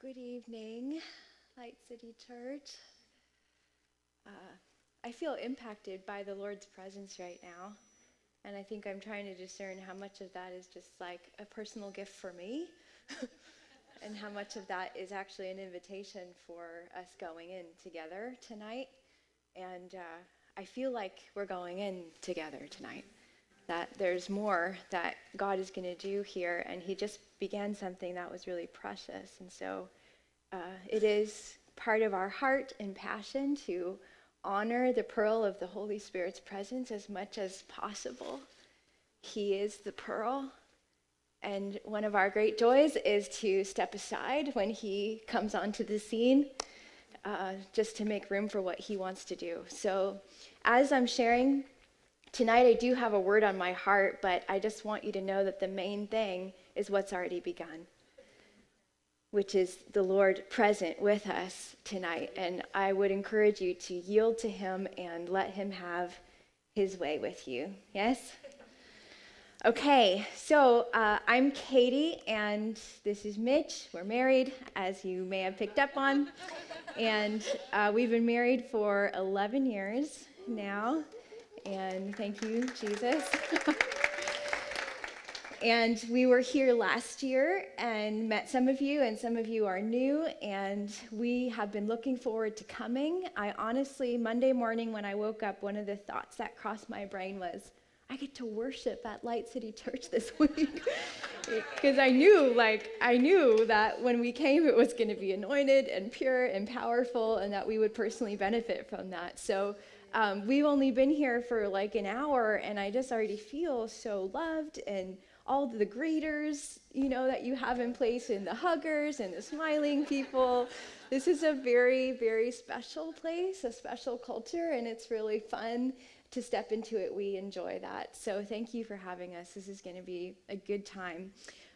Good evening, Light City Church. Uh, I feel impacted by the Lord's presence right now. And I think I'm trying to discern how much of that is just like a personal gift for me, and how much of that is actually an invitation for us going in together tonight. And uh, I feel like we're going in together tonight that there's more that God is going to do here. And He just began something that was really precious. And so uh, it is part of our heart and passion to honor the pearl of the Holy Spirit's presence as much as possible. He is the pearl. And one of our great joys is to step aside when he comes onto the scene, uh, just to make room for what he wants to do. So, as I'm sharing Tonight, I do have a word on my heart, but I just want you to know that the main thing is what's already begun, which is the Lord present with us tonight. And I would encourage you to yield to Him and let Him have His way with you. Yes? Okay, so uh, I'm Katie, and this is Mitch. We're married, as you may have picked up on. And uh, we've been married for 11 years now and thank you, Jesus. and we were here last year and met some of you, and some of you are new, and we have been looking forward to coming. I honestly, Monday morning when I woke up, one of the thoughts that crossed my brain was, I get to worship at Light City Church this week. Because I knew, like, I knew that when we came, it was going to be anointed and pure and powerful, and that we would personally benefit from that. So um, we've only been here for like an hour, and I just already feel so loved and all the greeters, you know, that you have in place, and the huggers and the smiling people. This is a very, very special place, a special culture, and it's really fun to step into it. We enjoy that. So thank you for having us. This is going to be a good time.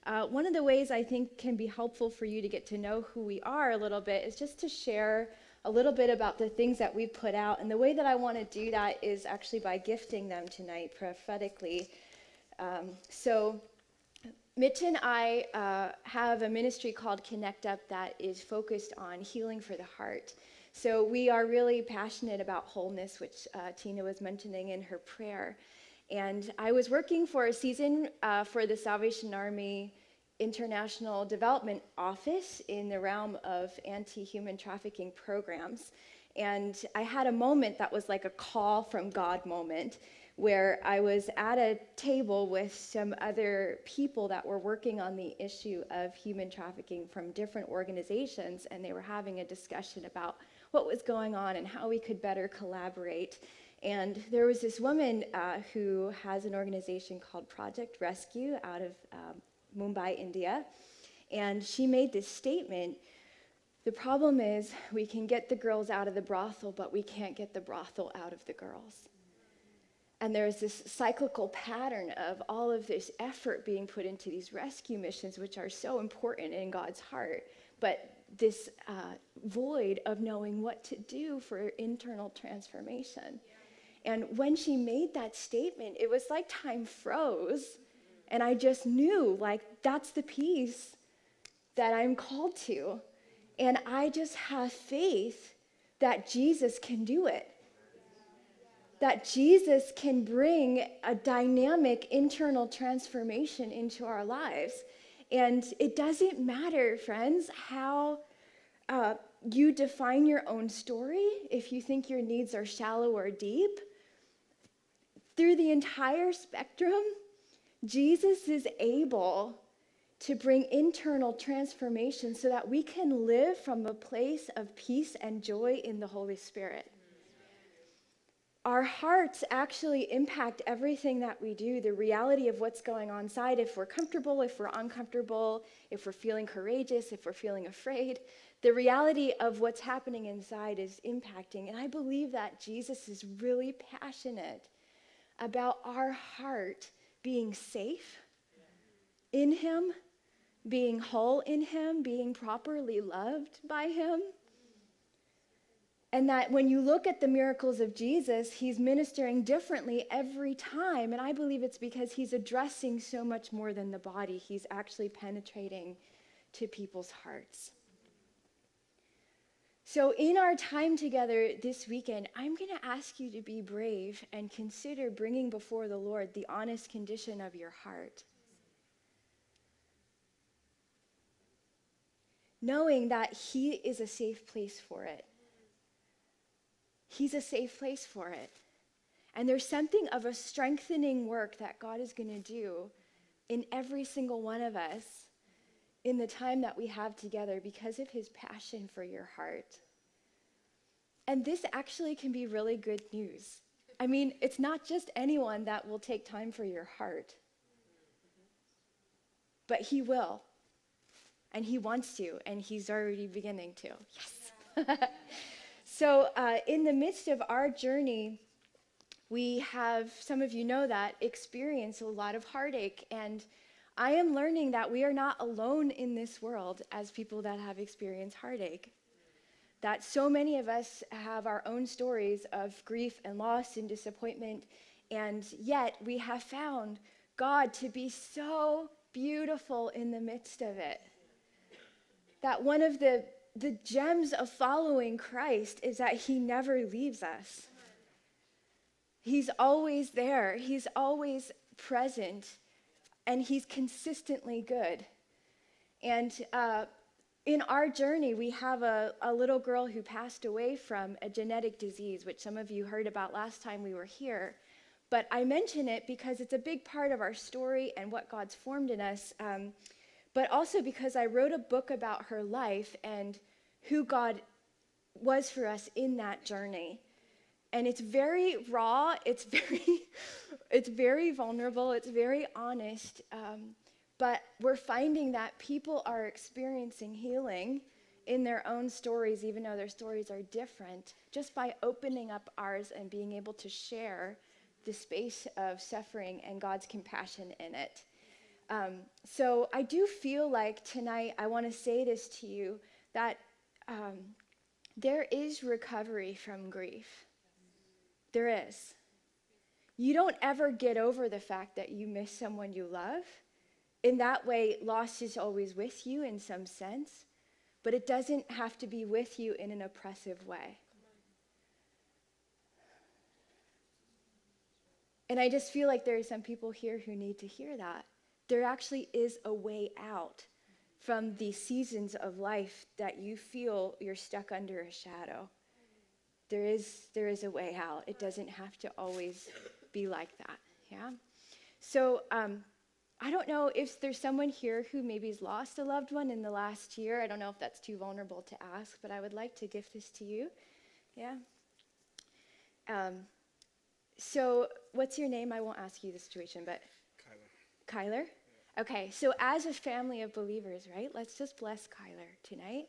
Uh, one of the ways I think can be helpful for you to get to know who we are a little bit is just to share a little bit about the things that we put out. And the way that I want to do that is actually by gifting them tonight prophetically. Um, so, Mitch and I uh, have a ministry called Connect Up that is focused on healing for the heart. So, we are really passionate about wholeness, which uh, Tina was mentioning in her prayer. And I was working for a season uh, for the Salvation Army International Development Office in the realm of anti human trafficking programs. And I had a moment that was like a call from God moment where I was at a table with some other people that were working on the issue of human trafficking from different organizations, and they were having a discussion about what was going on and how we could better collaborate. And there was this woman uh, who has an organization called Project Rescue out of um, Mumbai, India. And she made this statement the problem is we can get the girls out of the brothel, but we can't get the brothel out of the girls. And there's this cyclical pattern of all of this effort being put into these rescue missions, which are so important in God's heart, but this uh, void of knowing what to do for internal transformation. And when she made that statement, it was like time froze and I just knew, like, that's the piece that I'm called to. And I just have faith that Jesus can do it. That Jesus can bring a dynamic internal transformation into our lives. And it doesn't matter, friends, how uh, you define your own story, if you think your needs are shallow or deep. Through the entire spectrum, Jesus is able to bring internal transformation so that we can live from a place of peace and joy in the Holy Spirit. Our hearts actually impact everything that we do, the reality of what's going on inside. If we're comfortable, if we're uncomfortable, if we're feeling courageous, if we're feeling afraid, the reality of what's happening inside is impacting. And I believe that Jesus is really passionate about our heart being safe in Him, being whole in Him, being properly loved by Him. And that when you look at the miracles of Jesus, he's ministering differently every time. And I believe it's because he's addressing so much more than the body. He's actually penetrating to people's hearts. So, in our time together this weekend, I'm going to ask you to be brave and consider bringing before the Lord the honest condition of your heart. Knowing that He is a safe place for it. He's a safe place for it. And there's something of a strengthening work that God is going to do in every single one of us in the time that we have together because of his passion for your heart. And this actually can be really good news. I mean, it's not just anyone that will take time for your heart, but he will. And he wants to, and he's already beginning to. Yes. so, uh, in the midst of our journey, we have, some of you know that, experience a lot of heartache. And I am learning that we are not alone in this world as people that have experienced heartache. That so many of us have our own stories of grief and loss and disappointment, and yet we have found God to be so beautiful in the midst of it. That one of the, the gems of following Christ is that he never leaves us. He's always there, He's always present, and He's consistently good. And uh, in our journey, we have a, a little girl who passed away from a genetic disease, which some of you heard about last time we were here. But I mention it because it's a big part of our story and what God's formed in us, um, but also because I wrote a book about her life and who God was for us in that journey and it's very raw it's very it's very vulnerable it's very honest um, but we're finding that people are experiencing healing in their own stories even though their stories are different just by opening up ours and being able to share the space of suffering and god's compassion in it. Um, so i do feel like tonight i want to say this to you that um, there is recovery from grief there is. You don't ever get over the fact that you miss someone you love. In that way, loss is always with you in some sense, but it doesn't have to be with you in an oppressive way. And I just feel like there are some people here who need to hear that. There actually is a way out from the seasons of life that you feel you're stuck under a shadow there is there is a way out. It doesn't have to always be like that. Yeah. So um, I don't know if there's someone here who maybe's lost a loved one in the last year. I don't know if that's too vulnerable to ask, but I would like to give this to you. Yeah. Um, so what's your name? I won't ask you the situation, but Kyler. Kyler. Okay. So as a family of believers, right? Let's just bless Kyler tonight.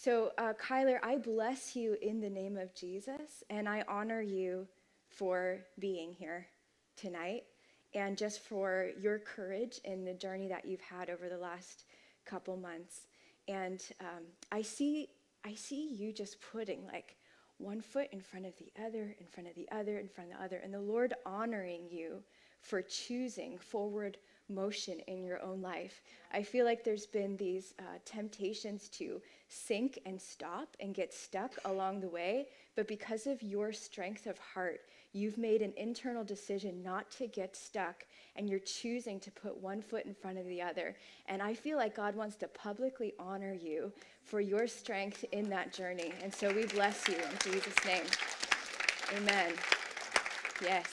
So, uh, Kyler, I bless you in the name of Jesus, and I honor you for being here tonight and just for your courage in the journey that you've had over the last couple months. And um, I see, I see you just putting like one foot in front of the other, in front of the other, in front of the other, and the Lord honoring you for choosing forward motion in your own life. I feel like there's been these uh, temptations to sink and stop and get stuck along the way, but because of your strength of heart, you've made an internal decision not to get stuck and you're choosing to put one foot in front of the other. And I feel like God wants to publicly honor you for your strength in that journey. And so we bless you in Jesus' name. Amen. Yes.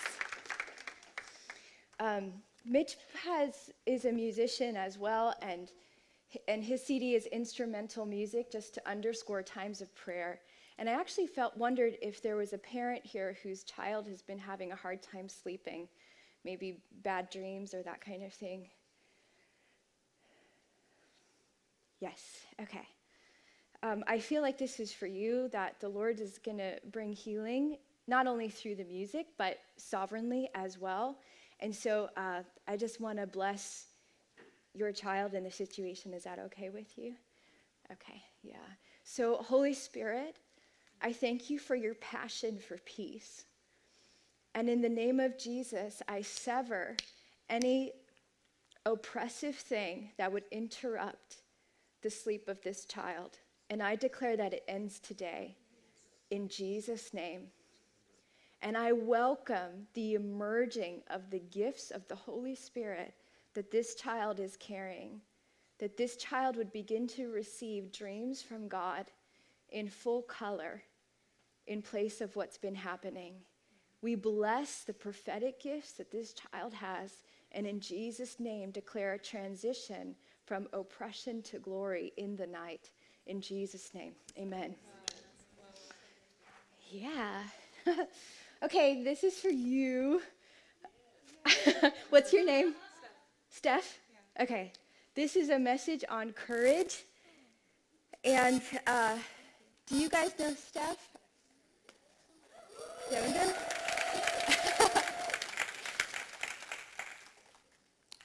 Um, Mitch has, is a musician as well, and, and his CD is instrumental music just to underscore times of prayer. And I actually felt wondered if there was a parent here whose child has been having a hard time sleeping, maybe bad dreams or that kind of thing. Yes, okay. Um, I feel like this is for you, that the Lord is going to bring healing, not only through the music, but sovereignly as well. And so uh, I just want to bless your child in the situation. Is that okay with you? Okay, yeah. So, Holy Spirit, I thank you for your passion for peace. And in the name of Jesus, I sever any oppressive thing that would interrupt the sleep of this child. And I declare that it ends today in Jesus' name. And I welcome the emerging of the gifts of the Holy Spirit that this child is carrying, that this child would begin to receive dreams from God in full color in place of what's been happening. We bless the prophetic gifts that this child has, and in Jesus' name declare a transition from oppression to glory in the night. In Jesus' name, amen. Yeah. okay, this is for you. What's your name? Steph. Steph? Okay. This is a message on courage. And uh, do you guys know Steph?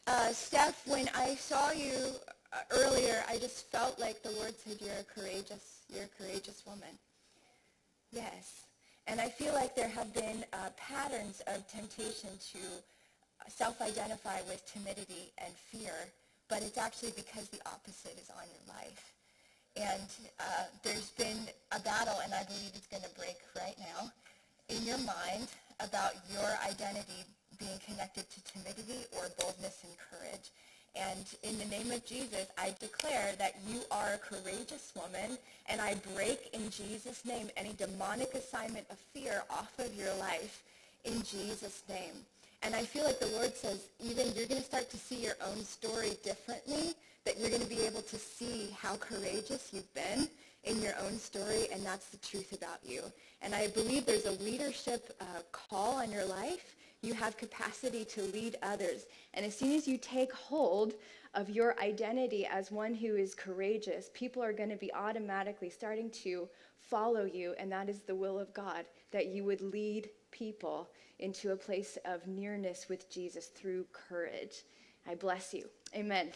uh, Steph, when I saw you uh, earlier, I just felt like the Lord said, "You're a courageous, you're a courageous woman." Yes, and I feel like there have been uh, patterns of temptation to self-identify with timidity and fear, but it's actually because the opposite is on your life. And uh, there's been a battle, and I believe it's going to break right now in your mind about your identity being connected to timidity or boldness and courage. And in the name of Jesus, I declare that you are a courageous woman, and I break in Jesus' name any demonic assignment of fear off of your life in Jesus' name. And I feel like the Lord says, even you're going to start to see your own story differently, that you're going to be able to see how courageous you've been in your own story, and that's the truth about you. And I believe there's a leadership uh, call on your life. You have capacity to lead others. And as soon as you take hold of your identity as one who is courageous, people are going to be automatically starting to follow you, and that is the will of God, that you would lead people into a place of nearness with Jesus through courage. I bless you. Amen.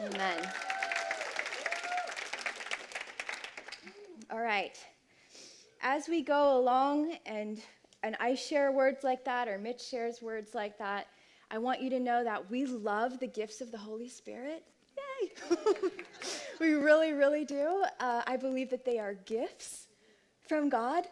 Amen. All right. As we go along and and I share words like that or Mitch shares words like that, I want you to know that we love the gifts of the Holy Spirit. Yay! we really, really do. Uh, I believe that they are gifts from God,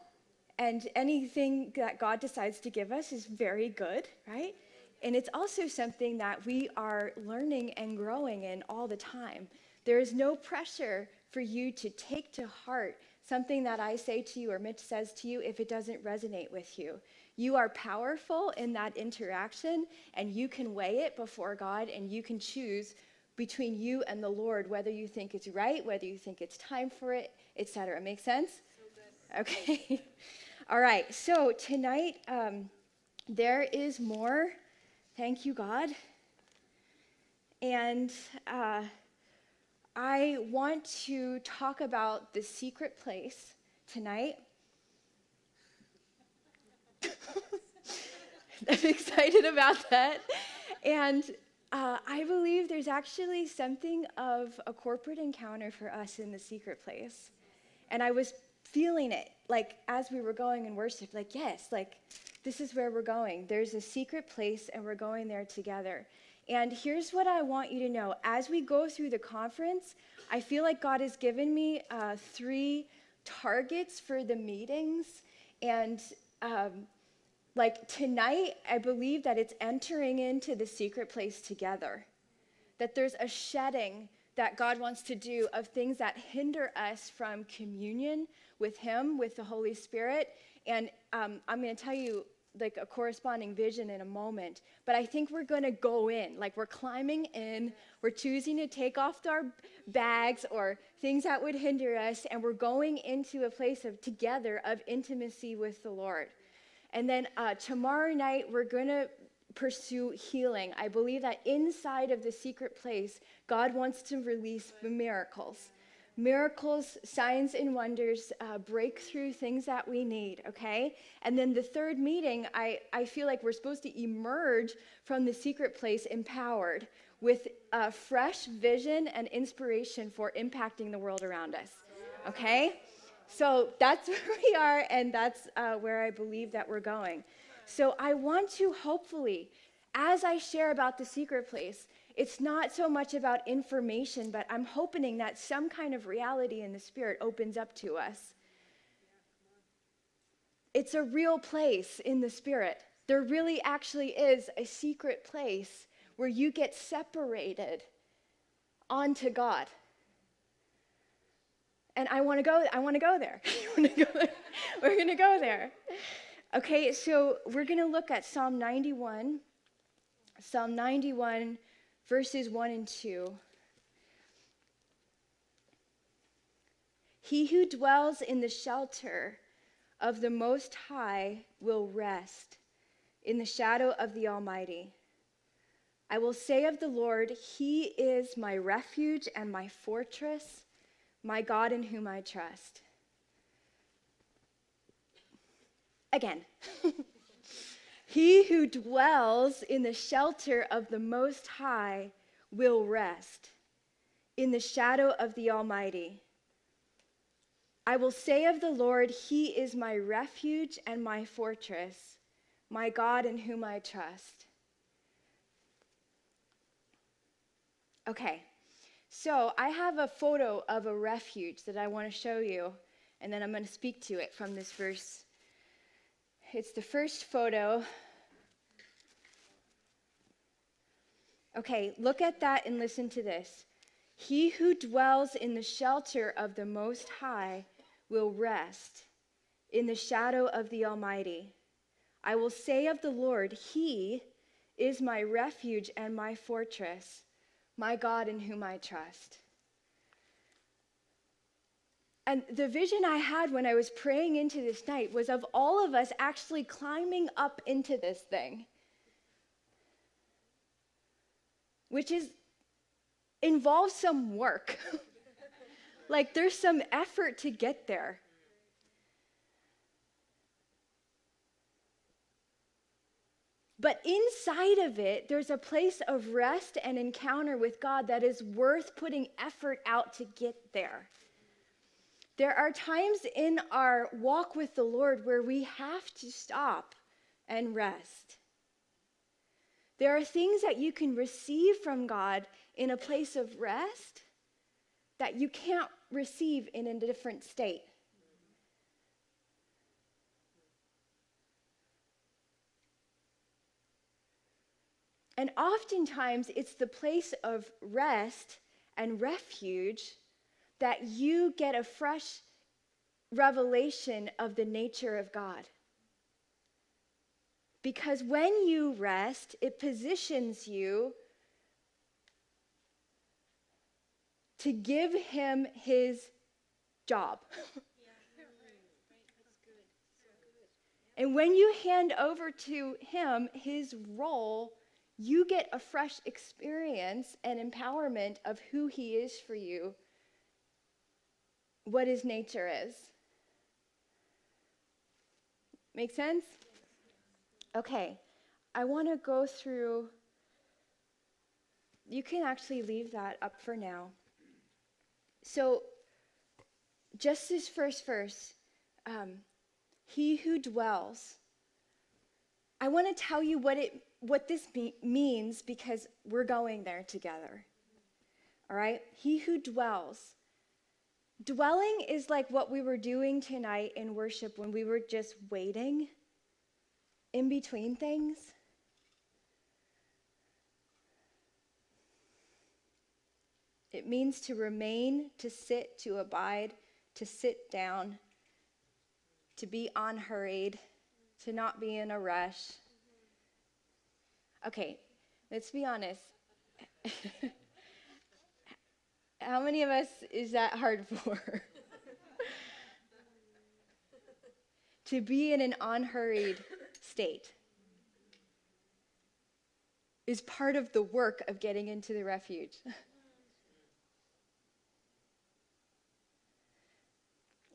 and anything that God decides to give us is very good, right? And it's also something that we are learning and growing in all the time. There is no pressure for you to take to heart something that I say to you or Mitch says to you if it doesn't resonate with you. You are powerful in that interaction, and you can weigh it before God, and you can choose between you and the Lord whether you think it's right, whether you think it's time for it, etc. Make sense? So okay. All right. So tonight, um, there is more. Thank you, God. And uh, I want to talk about the secret place tonight. I'm excited about that. And uh, I believe there's actually something of a corporate encounter for us in the secret place. And I was feeling it, like as we were going in worship, like, yes, like this is where we're going. There's a secret place, and we're going there together. And here's what I want you to know. As we go through the conference, I feel like God has given me uh, three targets for the meetings. And um, like tonight, I believe that it's entering into the secret place together. That there's a shedding that God wants to do of things that hinder us from communion with Him, with the Holy Spirit. And um, I'm going to tell you like a corresponding vision in a moment but i think we're going to go in. Like we're climbing in we're choosing to take off our bags or things that would hinder us and we're going into a place of together of intimacy with the lord. And then uh, tomorrow night we're going to pursue healing. I believe that inside of the secret place god wants to release miracles miracles, signs, and wonders, uh, breakthrough, things that we need, okay? And then the third meeting, I, I feel like we're supposed to emerge from the secret place empowered with a fresh vision and inspiration for impacting the world around us, okay? So that's where we are, and that's uh, where I believe that we're going. So I want to hopefully, as I share about the secret place, It's not so much about information, but I'm hoping that some kind of reality in the Spirit opens up to us. It's a real place in the Spirit. There really actually is a secret place where you get separated onto God. And I want to go I want to go there. we're going to go there. Okay, so we're going to look at Psalm 91. Psalm 91 verses 1 and 2. He who dwells in the shelter of the Most High will rest in the shadow of the Almighty. I will say of the Lord, He is my refuge and my fortress, my God in whom I trust. Again, he who dwells in the shelter of the Most High will rest in the shadow of the Almighty. I will say of the Lord, He is my refuge and my fortress, my God in whom I trust. Okay, so I have a photo of a refuge that I want to show you, and then I'm going to speak to it from this verse. It's the first photo. Okay, look at that and listen to this. He who dwells in the shelter of the Most High will rest in the shadow of the Almighty. I will say of the Lord, He is my refuge and my fortress my God in whom I trust. And the vision I had when I was praying into this night was of all of us actually climbing up into this thing, which is involves some work. like there's some effort to get there. But inside of it, there's a place of rest and encounter with God that is worth putting effort out to get there. There are times in our walk with the Lord where we have to stop and rest. There are things that you can receive from God in a place of rest that you can't receive in a different state. And oftentimes, it's the place of rest and refuge that you get a fresh revelation of the nature of God. Because when you rest, it positions you to give him his job. and when you hand over to him his role, you get a fresh experience and empowerment of who He is for you, what His nature is. Make sense? Okay, I want to go through. You can actually leave that up for now. So, just this first verse, um, he who dwells. I want to tell you what it what this be- means because we're going there together. All right? He who dwells. Dwelling is like what we were doing tonight in worship when we were just waiting in between things. It means to remain, to sit, to abide, to sit down, to be unhurried, to not be in a rush, Okay, let's be honest. How many of us is that hard for? to be in an unhurried state is part of the work of getting into the refuge.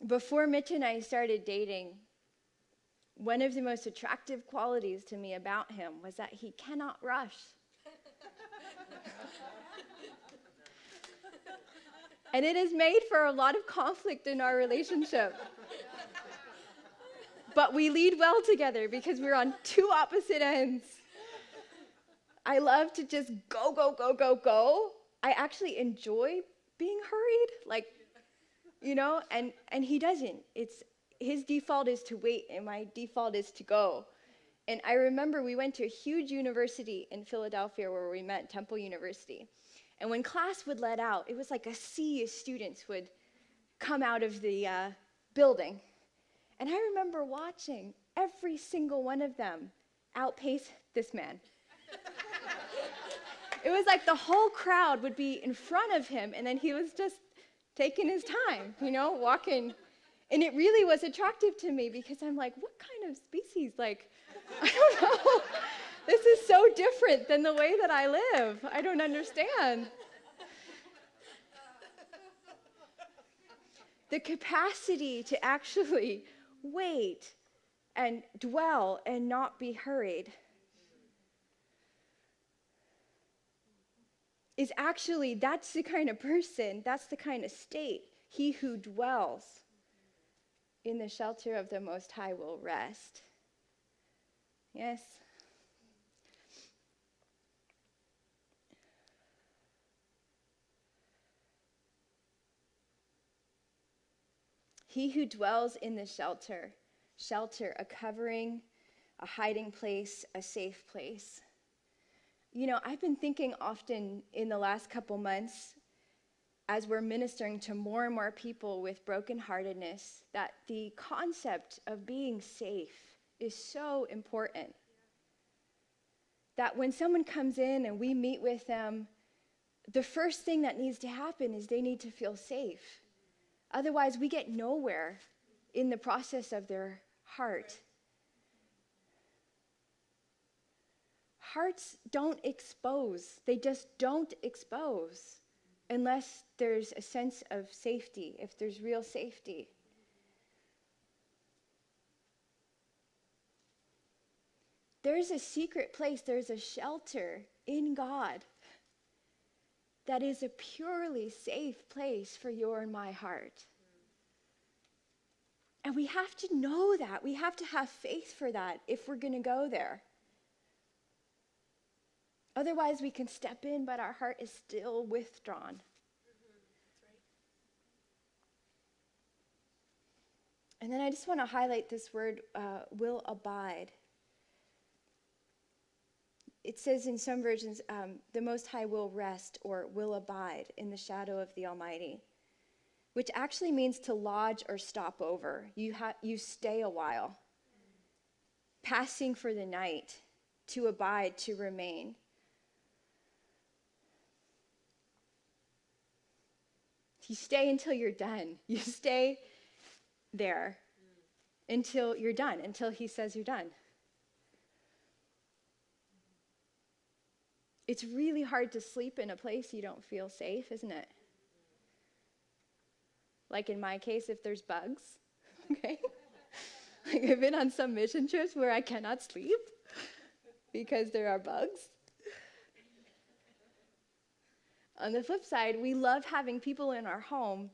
Before Mitch and I started dating, one of the most attractive qualities to me about him was that he cannot rush. And it has made for a lot of conflict in our relationship. but we lead well together because we're on two opposite ends. I love to just go, go, go, go, go. I actually enjoy being hurried, like, you know, and, and he doesn't. It's his default is to wait, and my default is to go. And I remember we went to a huge university in Philadelphia where we met, Temple University. And when class would let out, it was like a sea of students would come out of the uh, building. And I remember watching every single one of them outpace this man. it was like the whole crowd would be in front of him, and then he was just taking his time, you know, walking. And it really was attractive to me because I'm like, what kind of species? Like, I don't know. This is so different than the way that I live. I don't understand. the capacity to actually wait and dwell and not be hurried is actually that's the kind of person, that's the kind of state. He who dwells in the shelter of the Most High will rest. Yes. He who dwells in the shelter, shelter, a covering, a hiding place, a safe place. You know, I've been thinking often in the last couple months as we're ministering to more and more people with brokenheartedness that the concept of being safe is so important. That when someone comes in and we meet with them, the first thing that needs to happen is they need to feel safe. Otherwise, we get nowhere in the process of their heart. Hearts don't expose, they just don't expose unless there's a sense of safety, if there's real safety. There's a secret place, there's a shelter in God that is a purely safe place for your and my heart. And we have to know that. We have to have faith for that if we're going to go there. Otherwise, we can step in, but our heart is still withdrawn. And then I just want to highlight this word uh, will abide it says in some versions, um, the Most High will rest or will abide in the shadow of the Almighty, which actually means to lodge or stop over. You, ha- you stay a while, passing for the night, to abide, to remain. You stay until you're done. You stay there until you're done, until he says you're done. It's really hard to sleep in a place you don't feel safe, isn't it? Like in my case, if there's bugs, okay? like I've been on some mission trips where I cannot sleep because there are bugs. On the flip side, we love having people in our home,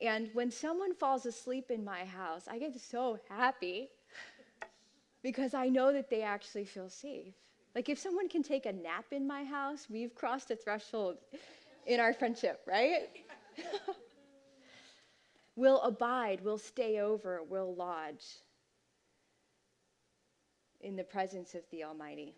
and when someone falls asleep in my house, I get so happy because I know that they actually feel safe. Like, if someone can take a nap in my house, we've crossed a threshold in our friendship, right? we'll abide, we'll stay over, we'll lodge in the presence of the Almighty.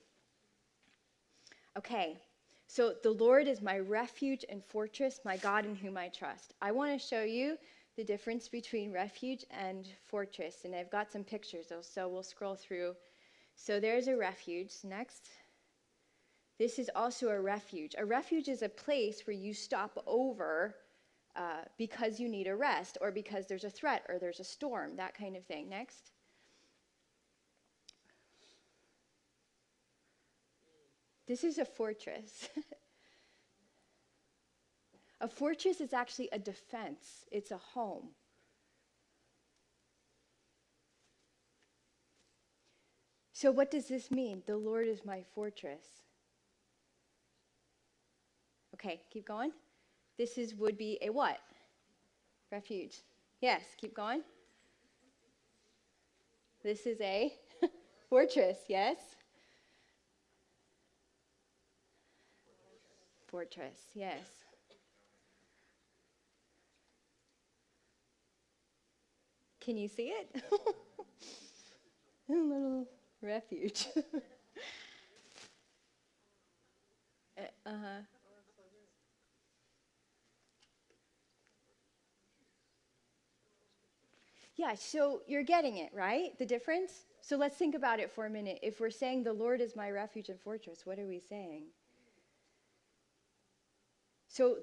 Okay, so the Lord is my refuge and fortress, my God in whom I trust. I want to show you the difference between refuge and fortress, and I've got some pictures, so we'll scroll through so there's a refuge. Next. This is also a refuge. A refuge is a place where you stop over uh, because you need a rest or because there's a threat or there's a storm, that kind of thing. Next. This is a fortress. a fortress is actually a defense, it's a home. So, what does this mean? The Lord is my fortress. Okay, keep going. This is would be a what? Refuge. Yes, keep going. This is a fortress, yes? fortress, yes. Can you see it? Refuge. uh huh. Yeah, so you're getting it, right? The difference? So let's think about it for a minute. If we're saying the Lord is my refuge and fortress, what are we saying? So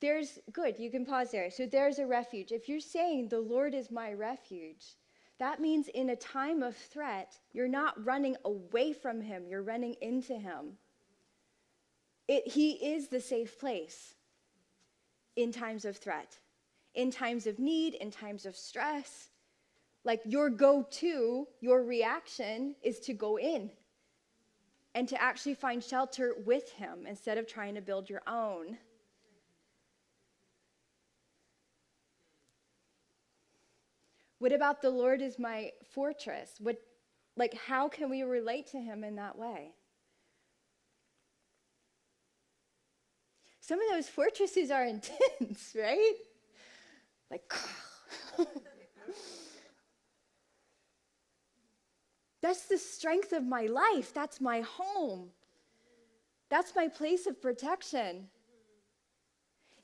there's, good, you can pause there. So there's a refuge. If you're saying the Lord is my refuge, that means in a time of threat, you're not running away from him, you're running into him. It, he is the safe place in times of threat in times of need, in times of stress. Like your go to, your reaction is to go in and to actually find shelter with Him instead of trying to build your own. What about the Lord is my fortress? What, like, how can we relate to Him in that way? Some of those fortresses are intense, right? Like, that's the strength of my life. That's my home. That's my place of protection.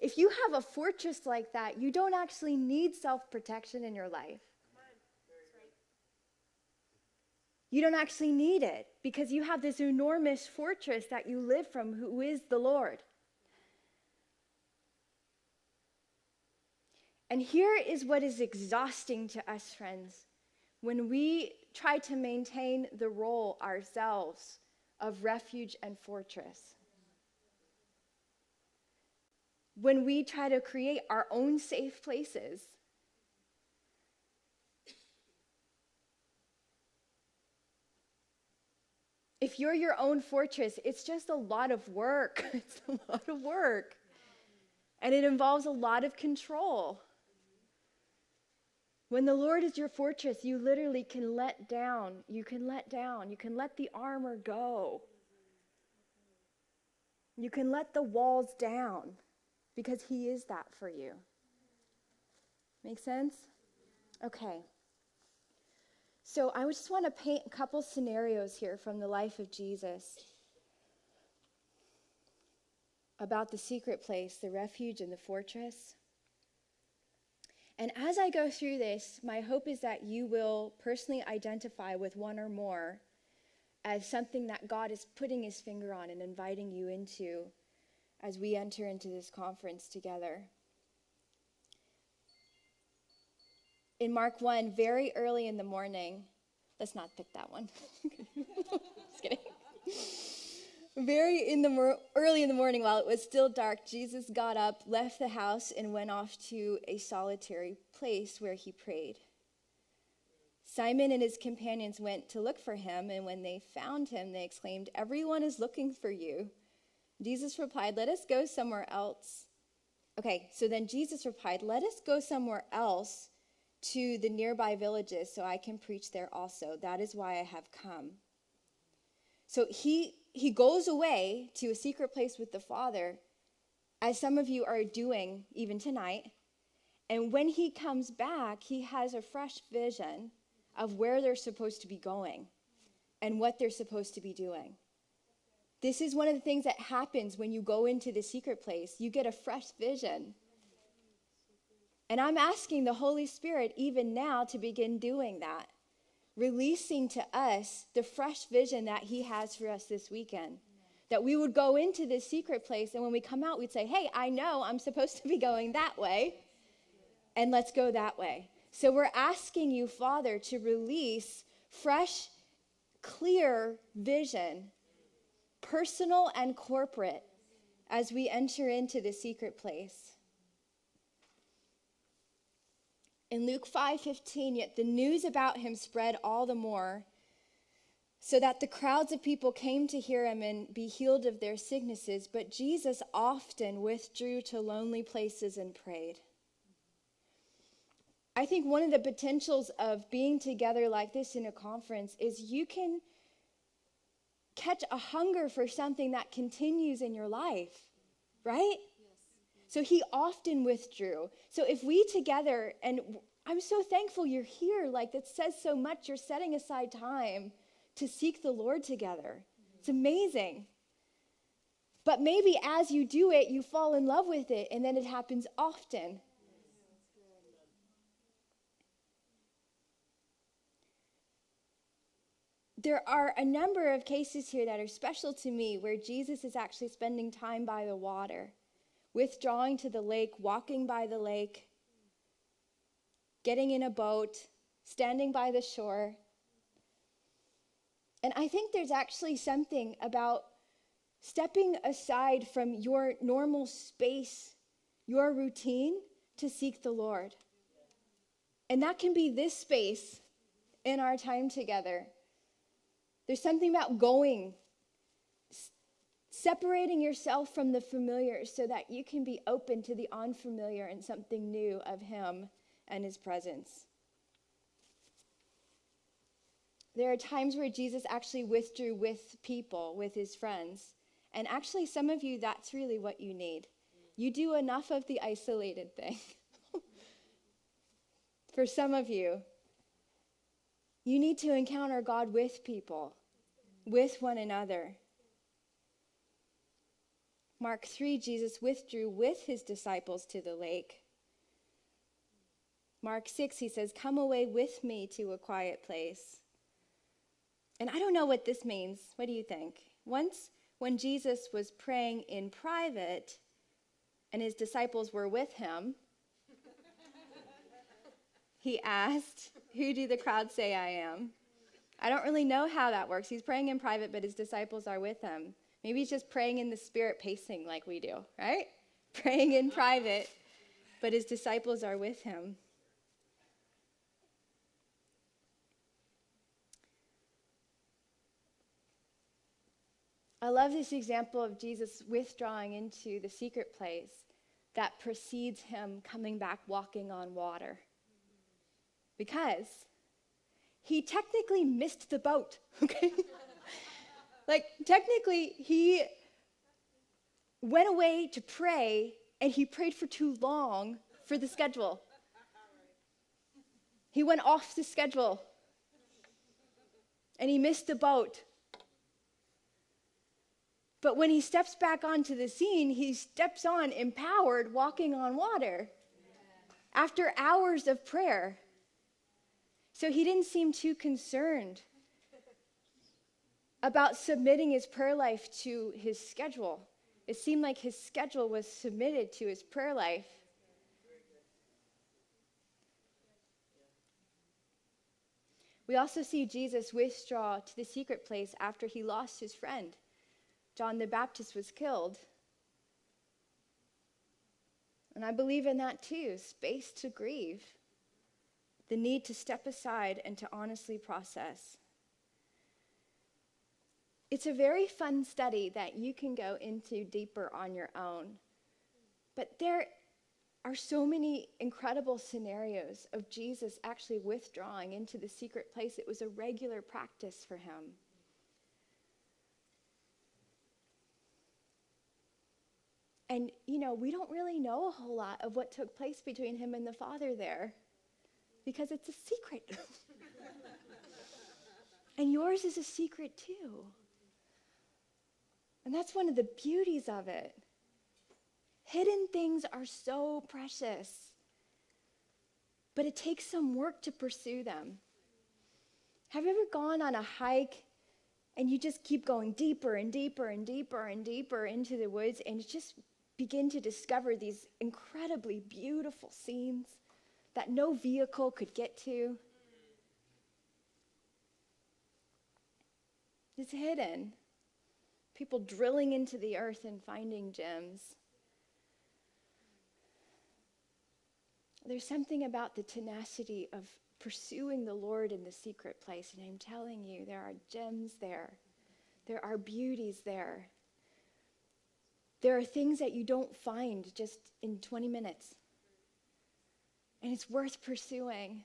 If you have a fortress like that, you don't actually need self protection in your life. You don't actually need it because you have this enormous fortress that you live from, who is the Lord. And here is what is exhausting to us, friends. When we try to maintain the role ourselves of refuge and fortress, when we try to create our own safe places, if you're your own fortress, it's just a lot of work. It's a lot of work. And it involves a lot of control. When the Lord is your fortress, you literally can let down. You can let down. You can let the armor go. You can let the walls down because He is that for you. Make sense? Okay. So I just want to paint a couple scenarios here from the life of Jesus about the secret place, the refuge, and the fortress. And as I go through this, my hope is that you will personally identify with one or more as something that God is putting his finger on and inviting you into as we enter into this conference together. In Mark 1, very early in the morning, let's not pick that one. Just kidding. Very in the mor- early in the morning, while it was still dark, Jesus got up, left the house, and went off to a solitary place where he prayed. Simon and his companions went to look for him, and when they found him, they exclaimed, Everyone is looking for you. Jesus replied, Let us go somewhere else. Okay, so then Jesus replied, Let us go somewhere else to the nearby villages so I can preach there also. That is why I have come. So he he goes away to a secret place with the Father, as some of you are doing even tonight. And when he comes back, he has a fresh vision of where they're supposed to be going and what they're supposed to be doing. This is one of the things that happens when you go into the secret place. You get a fresh vision. And I'm asking the Holy Spirit even now to begin doing that releasing to us the fresh vision that He has for us this weekend. That we would go into this secret place, and when we come out, we'd say, Hey, I know I'm supposed to be going that way, and let's go that way. So we're asking you, Father, to release fresh, clear vision, personal and corporate, as we enter into the secret place. In Luke 5:15, yet the news about him spread all the more, so that the crowds of people came to hear him and be healed of their sicknesses, but Jesus often withdrew to lonely places and prayed. I think one of the potentials of being together like this in a conference is you can catch a hunger for something that continues in your life. right? So he often withdrew. So if we together, and I'm so thankful you're here, like that says so much. You're setting aside time to seek the Lord together. It's amazing. But maybe as you do it, you fall in love with it, and then it happens often. There are a number of cases here that are special to me where Jesus is actually spending time by the water, withdrawing to the lake, walking by the lake, getting in a boat, standing by the shore. And I think there's actually something about stepping aside from your normal space, your routine, to seek the Lord. And that can be this space in our time together. There's something about going, separating yourself from the familiar so that you can be open to the unfamiliar and something new of Him and His presence. There are times where Jesus actually withdrew with people, with His friends. And actually, some of you, that's really what you need. You do enough of the isolated thing. For some of you, you need to encounter God with people, with one another. Mark 3, Jesus withdrew with his disciples to the lake. Mark 6, he says, Come away with me to a quiet place. And I don't know what this means. What do you think? Once when Jesus was praying in private and his disciples were with him, he asked, Who do the crowd say I am? I don't really know how that works. He's praying in private, but his disciples are with him. Maybe he's just praying in the spirit, pacing like we do, right? Praying in private, but his disciples are with him. I love this example of Jesus withdrawing into the secret place that precedes him coming back walking on water. Because he technically missed the boat, okay? like, technically, he went away to pray and he prayed for too long for the schedule. He went off the schedule and he missed the boat. But when he steps back onto the scene, he steps on empowered, walking on water after hours of prayer. So he didn't seem too concerned about submitting his prayer life to his schedule. It seemed like his schedule was submitted to his prayer life. We also see Jesus withdraw to the secret place after he lost his friend. John the Baptist was killed. And I believe in that too space to grieve, the need to step aside and to honestly process. It's a very fun study that you can go into deeper on your own. But there are so many incredible scenarios of Jesus actually withdrawing into the secret place. It was a regular practice for him. And, you know, we don't really know a whole lot of what took place between him and the Father there because it's a secret. and yours is a secret too. And that's one of the beauties of it. Hidden things are so precious, but it takes some work to pursue them. Have you ever gone on a hike and you just keep going deeper and deeper and deeper and deeper into the woods and it just begin to discover these incredibly beautiful scenes that no vehicle could get to. It's hidden. People drilling into the earth and finding gems. There's something about the tenacity of pursuing the Lord in the secret place. And I'm telling you, there are gems there, there are beauties there. There are things that you don't find just in 20 minutes. And it's worth pursuing.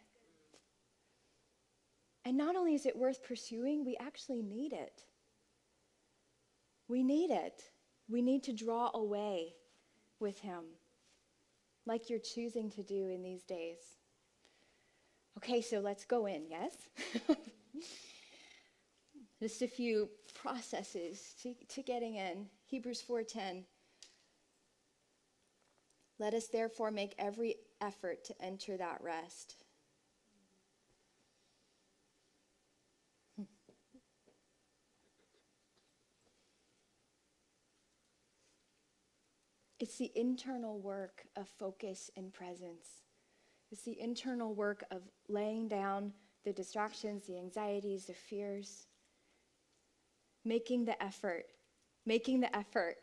And not only is it worth pursuing, we actually need it. We need it. We need to draw away with Him, like you're choosing to do in these days. Okay, so let's go in, yes? Just a few processes to, to getting in. Hebrews 4:10. Let us therefore make every effort to enter that rest. Hmm. It's the internal work of focus and presence. It's the internal work of laying down the distractions, the anxieties, the fears, making the effort, making the effort.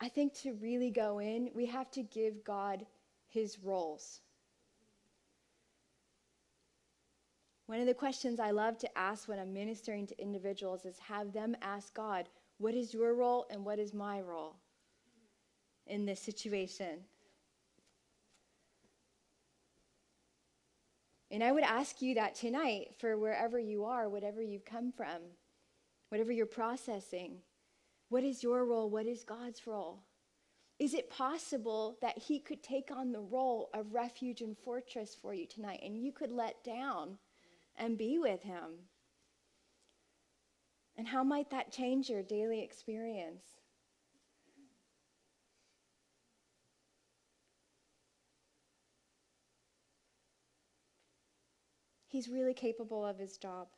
I think to really go in, we have to give God his roles. One of the questions I love to ask when I'm ministering to individuals is have them ask God, what is your role and what is my role in this situation? And I would ask you that tonight for wherever you are, whatever you've come from, whatever you're processing. What is your role? What is God's role? Is it possible that He could take on the role of refuge and fortress for you tonight and you could let down and be with Him? And how might that change your daily experience? He's really capable of his job.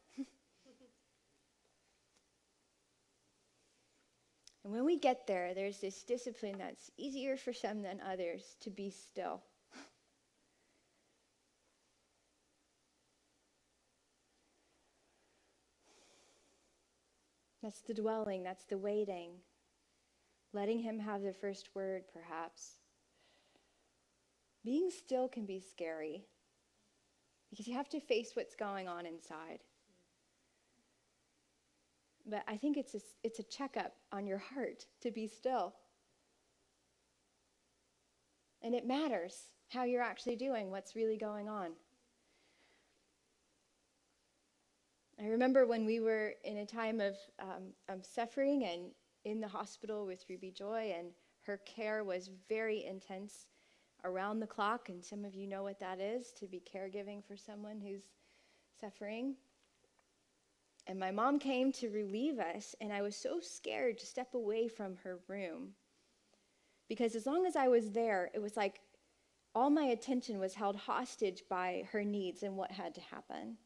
And when we get there, there's this discipline that's easier for some than others to be still. That's the dwelling, that's the waiting. Letting Him have the first word, perhaps. Being still can be scary because you have to face what's going on inside. But I think it's a, it's a checkup on your heart to be still. And it matters how you're actually doing, what's really going on. I remember when we were in a time of, um, of suffering and in the hospital with Ruby Joy, and her care was very intense around the clock. And some of you know what that is to be caregiving for someone who's suffering. And my mom came to relieve us, and I was so scared to step away from her room. Because as long as I was there, it was like all my attention was held hostage by her needs and what had to happen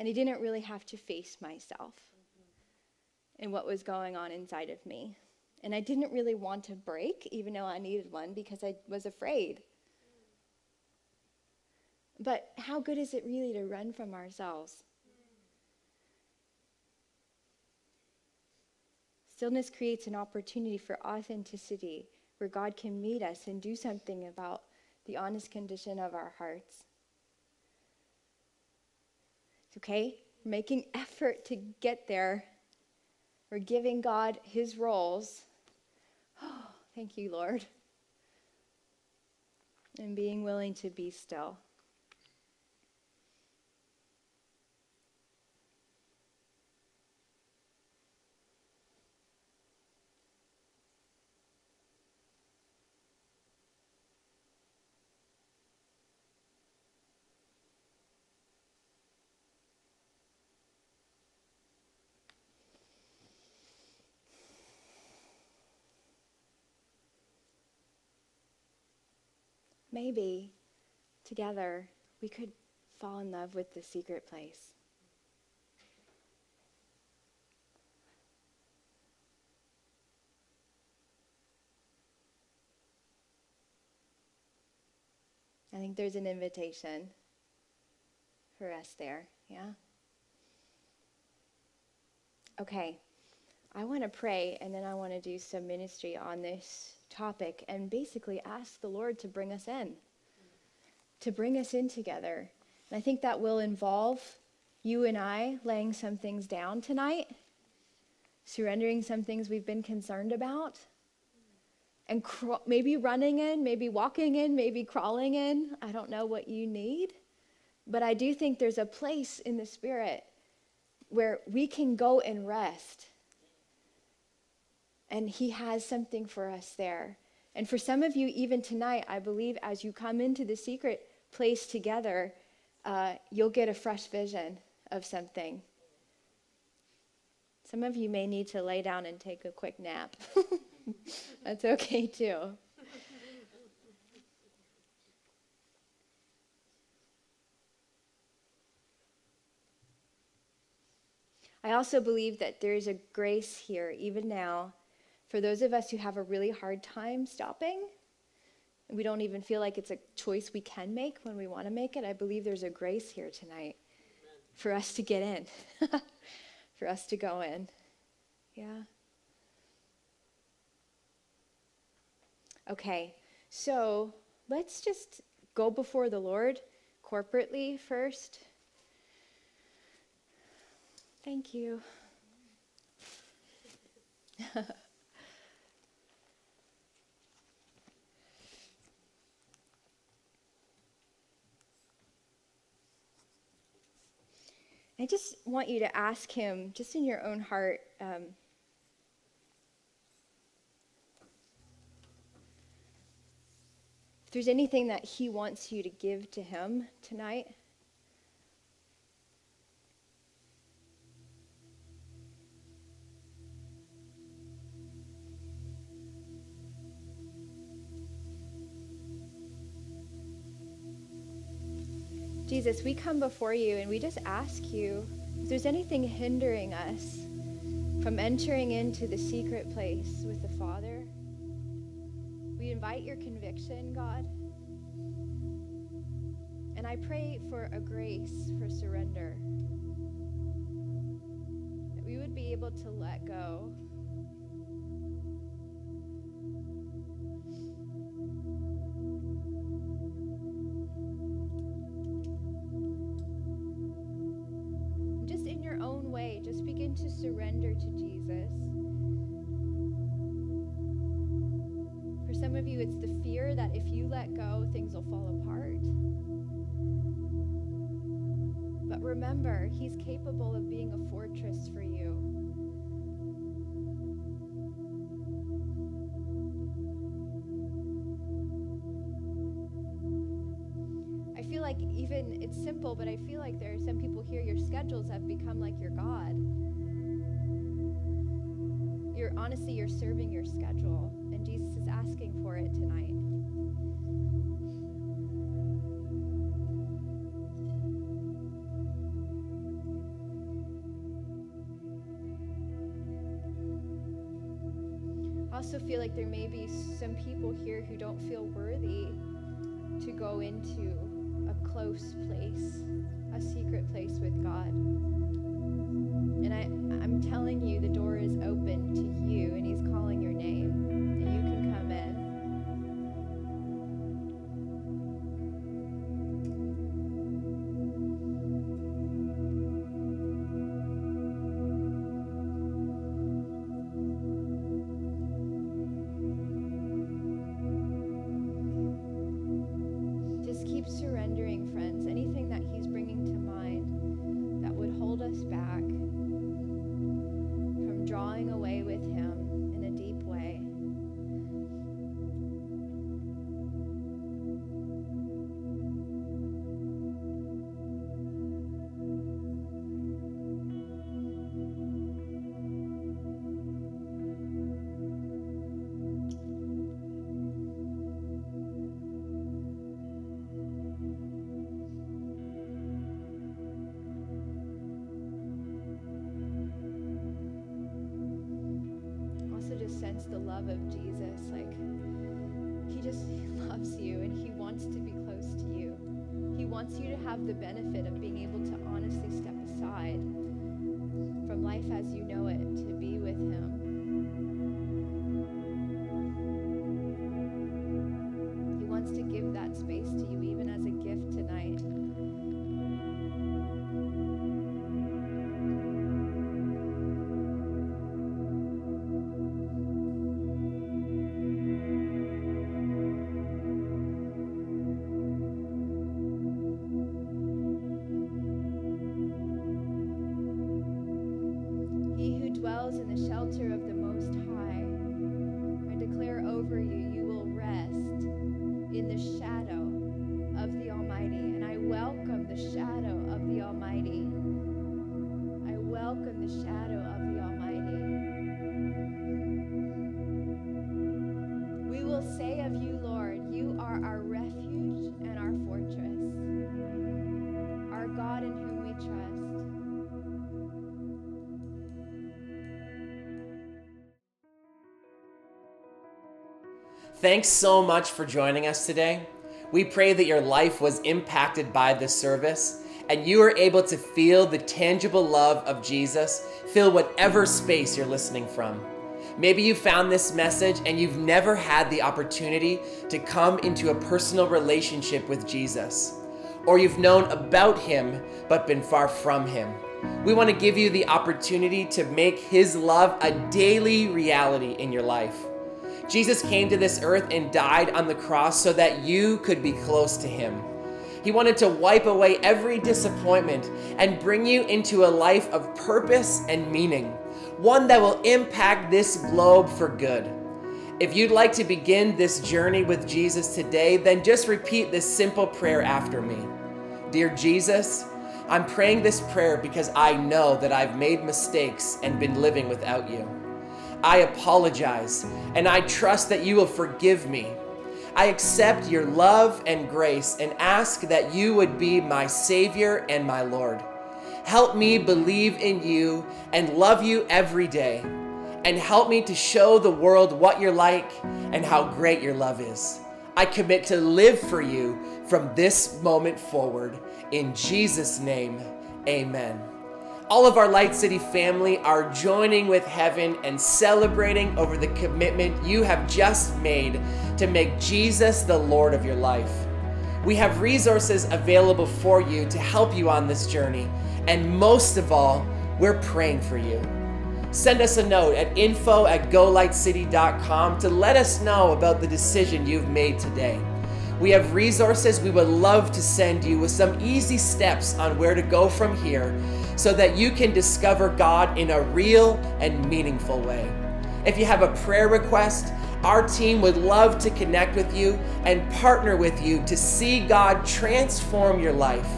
and I didn't really have to face myself and what was going on inside of me. And I didn't really want to break, even though I needed one, because I was afraid. But how good is it really to run from ourselves? Stillness creates an opportunity for authenticity where God can meet us and do something about the honest condition of our hearts okay? We're making effort to get there. We're giving God his roles. Oh, thank you, Lord. And being willing to be still. Maybe together we could fall in love with the secret place. I think there's an invitation for us there, yeah? Okay, I want to pray and then I want to do some ministry on this topic and basically ask the Lord to bring us in, to bring us in together. And I think that will involve you and I laying some things down tonight, surrendering some things we've been concerned about, and cr- maybe running in, maybe walking in, maybe crawling in. I don't know what you need. But I do think there's a place in the Spirit where we can go and rest And He has something for us there. And for some of you, even tonight, I believe as you come into the secret place together, uh, you'll get a fresh vision of something. Some of you may need to lay down and take a quick nap. That's okay too. I also believe that there is a grace here, even now, for those of us who have a really hard time stopping. We don't even feel like it's a choice we can make when we want to make it. I believe there's a grace here tonight Amen. for us to get in, for us to go in. Yeah. Okay, so let's just go before the Lord corporately first. Thank you. I just want you to ask him, just in your own heart, um, if there's anything that he wants you to give to him tonight. Jesus, we come before you and we just ask you if there's anything hindering us from entering into the secret place with the Father. We invite your conviction, God. And I pray for a grace for surrender. That we would be able to let go remember, He's capable of being a fortress for you. I feel like even it's simple, but I feel like there are some people here, your schedules have become like your God you're honestly you're serving your schedule and Jesus is asking for it tonight. Also feel like there may be some people here who don't feel worthy to go into a close place, a secret place with God. And I, I'm telling you, the door is open to you, and He's calling your name, Jesus. Like, He just loves you and He wants to be close to you. He wants you to have the benefit of over you. Thanks so much for joining us today. We pray that your life was impacted by this service and you are able to feel the tangible love of Jesus fill whatever space you're listening from. Maybe you found this message and you've never had the opportunity to come into a personal relationship with Jesus, or you've known about him but been far from him. We want to give you the opportunity to make his love a daily reality in your life. Jesus came to this earth and died on the cross so that you could be close to him. He wanted to wipe away every disappointment and bring you into a life of purpose and meaning, one that will impact this globe for good. If you'd like to begin this journey with Jesus today, then just repeat this simple prayer after me. Dear Jesus, I'm praying this prayer because I know that I've made mistakes and been living without you. I apologize and I trust that you will forgive me I accept your love and grace and ask that you would be my Savior and my Lord. Help me believe in you and love you every day. And help me to show the world what you're like and how great your love is. I commit to live for you from this moment forward. In Jesus' name, amen all of our Light City family are joining with heaven and celebrating over the commitment you have just made to make Jesus the Lord of your life. We have resources available for you to help you on this journey, and most of all, we're praying for you. Send us a note at info at golightcity.com to let us know about the decision you've made today. We have resources we would love to send you with some easy steps on where to go from here so that you can discover God in a real and meaningful way. If you have a prayer request, our team would love to connect with you and partner with you to see God transform your life.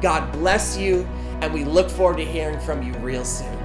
God bless you, and we look forward to hearing from you real soon.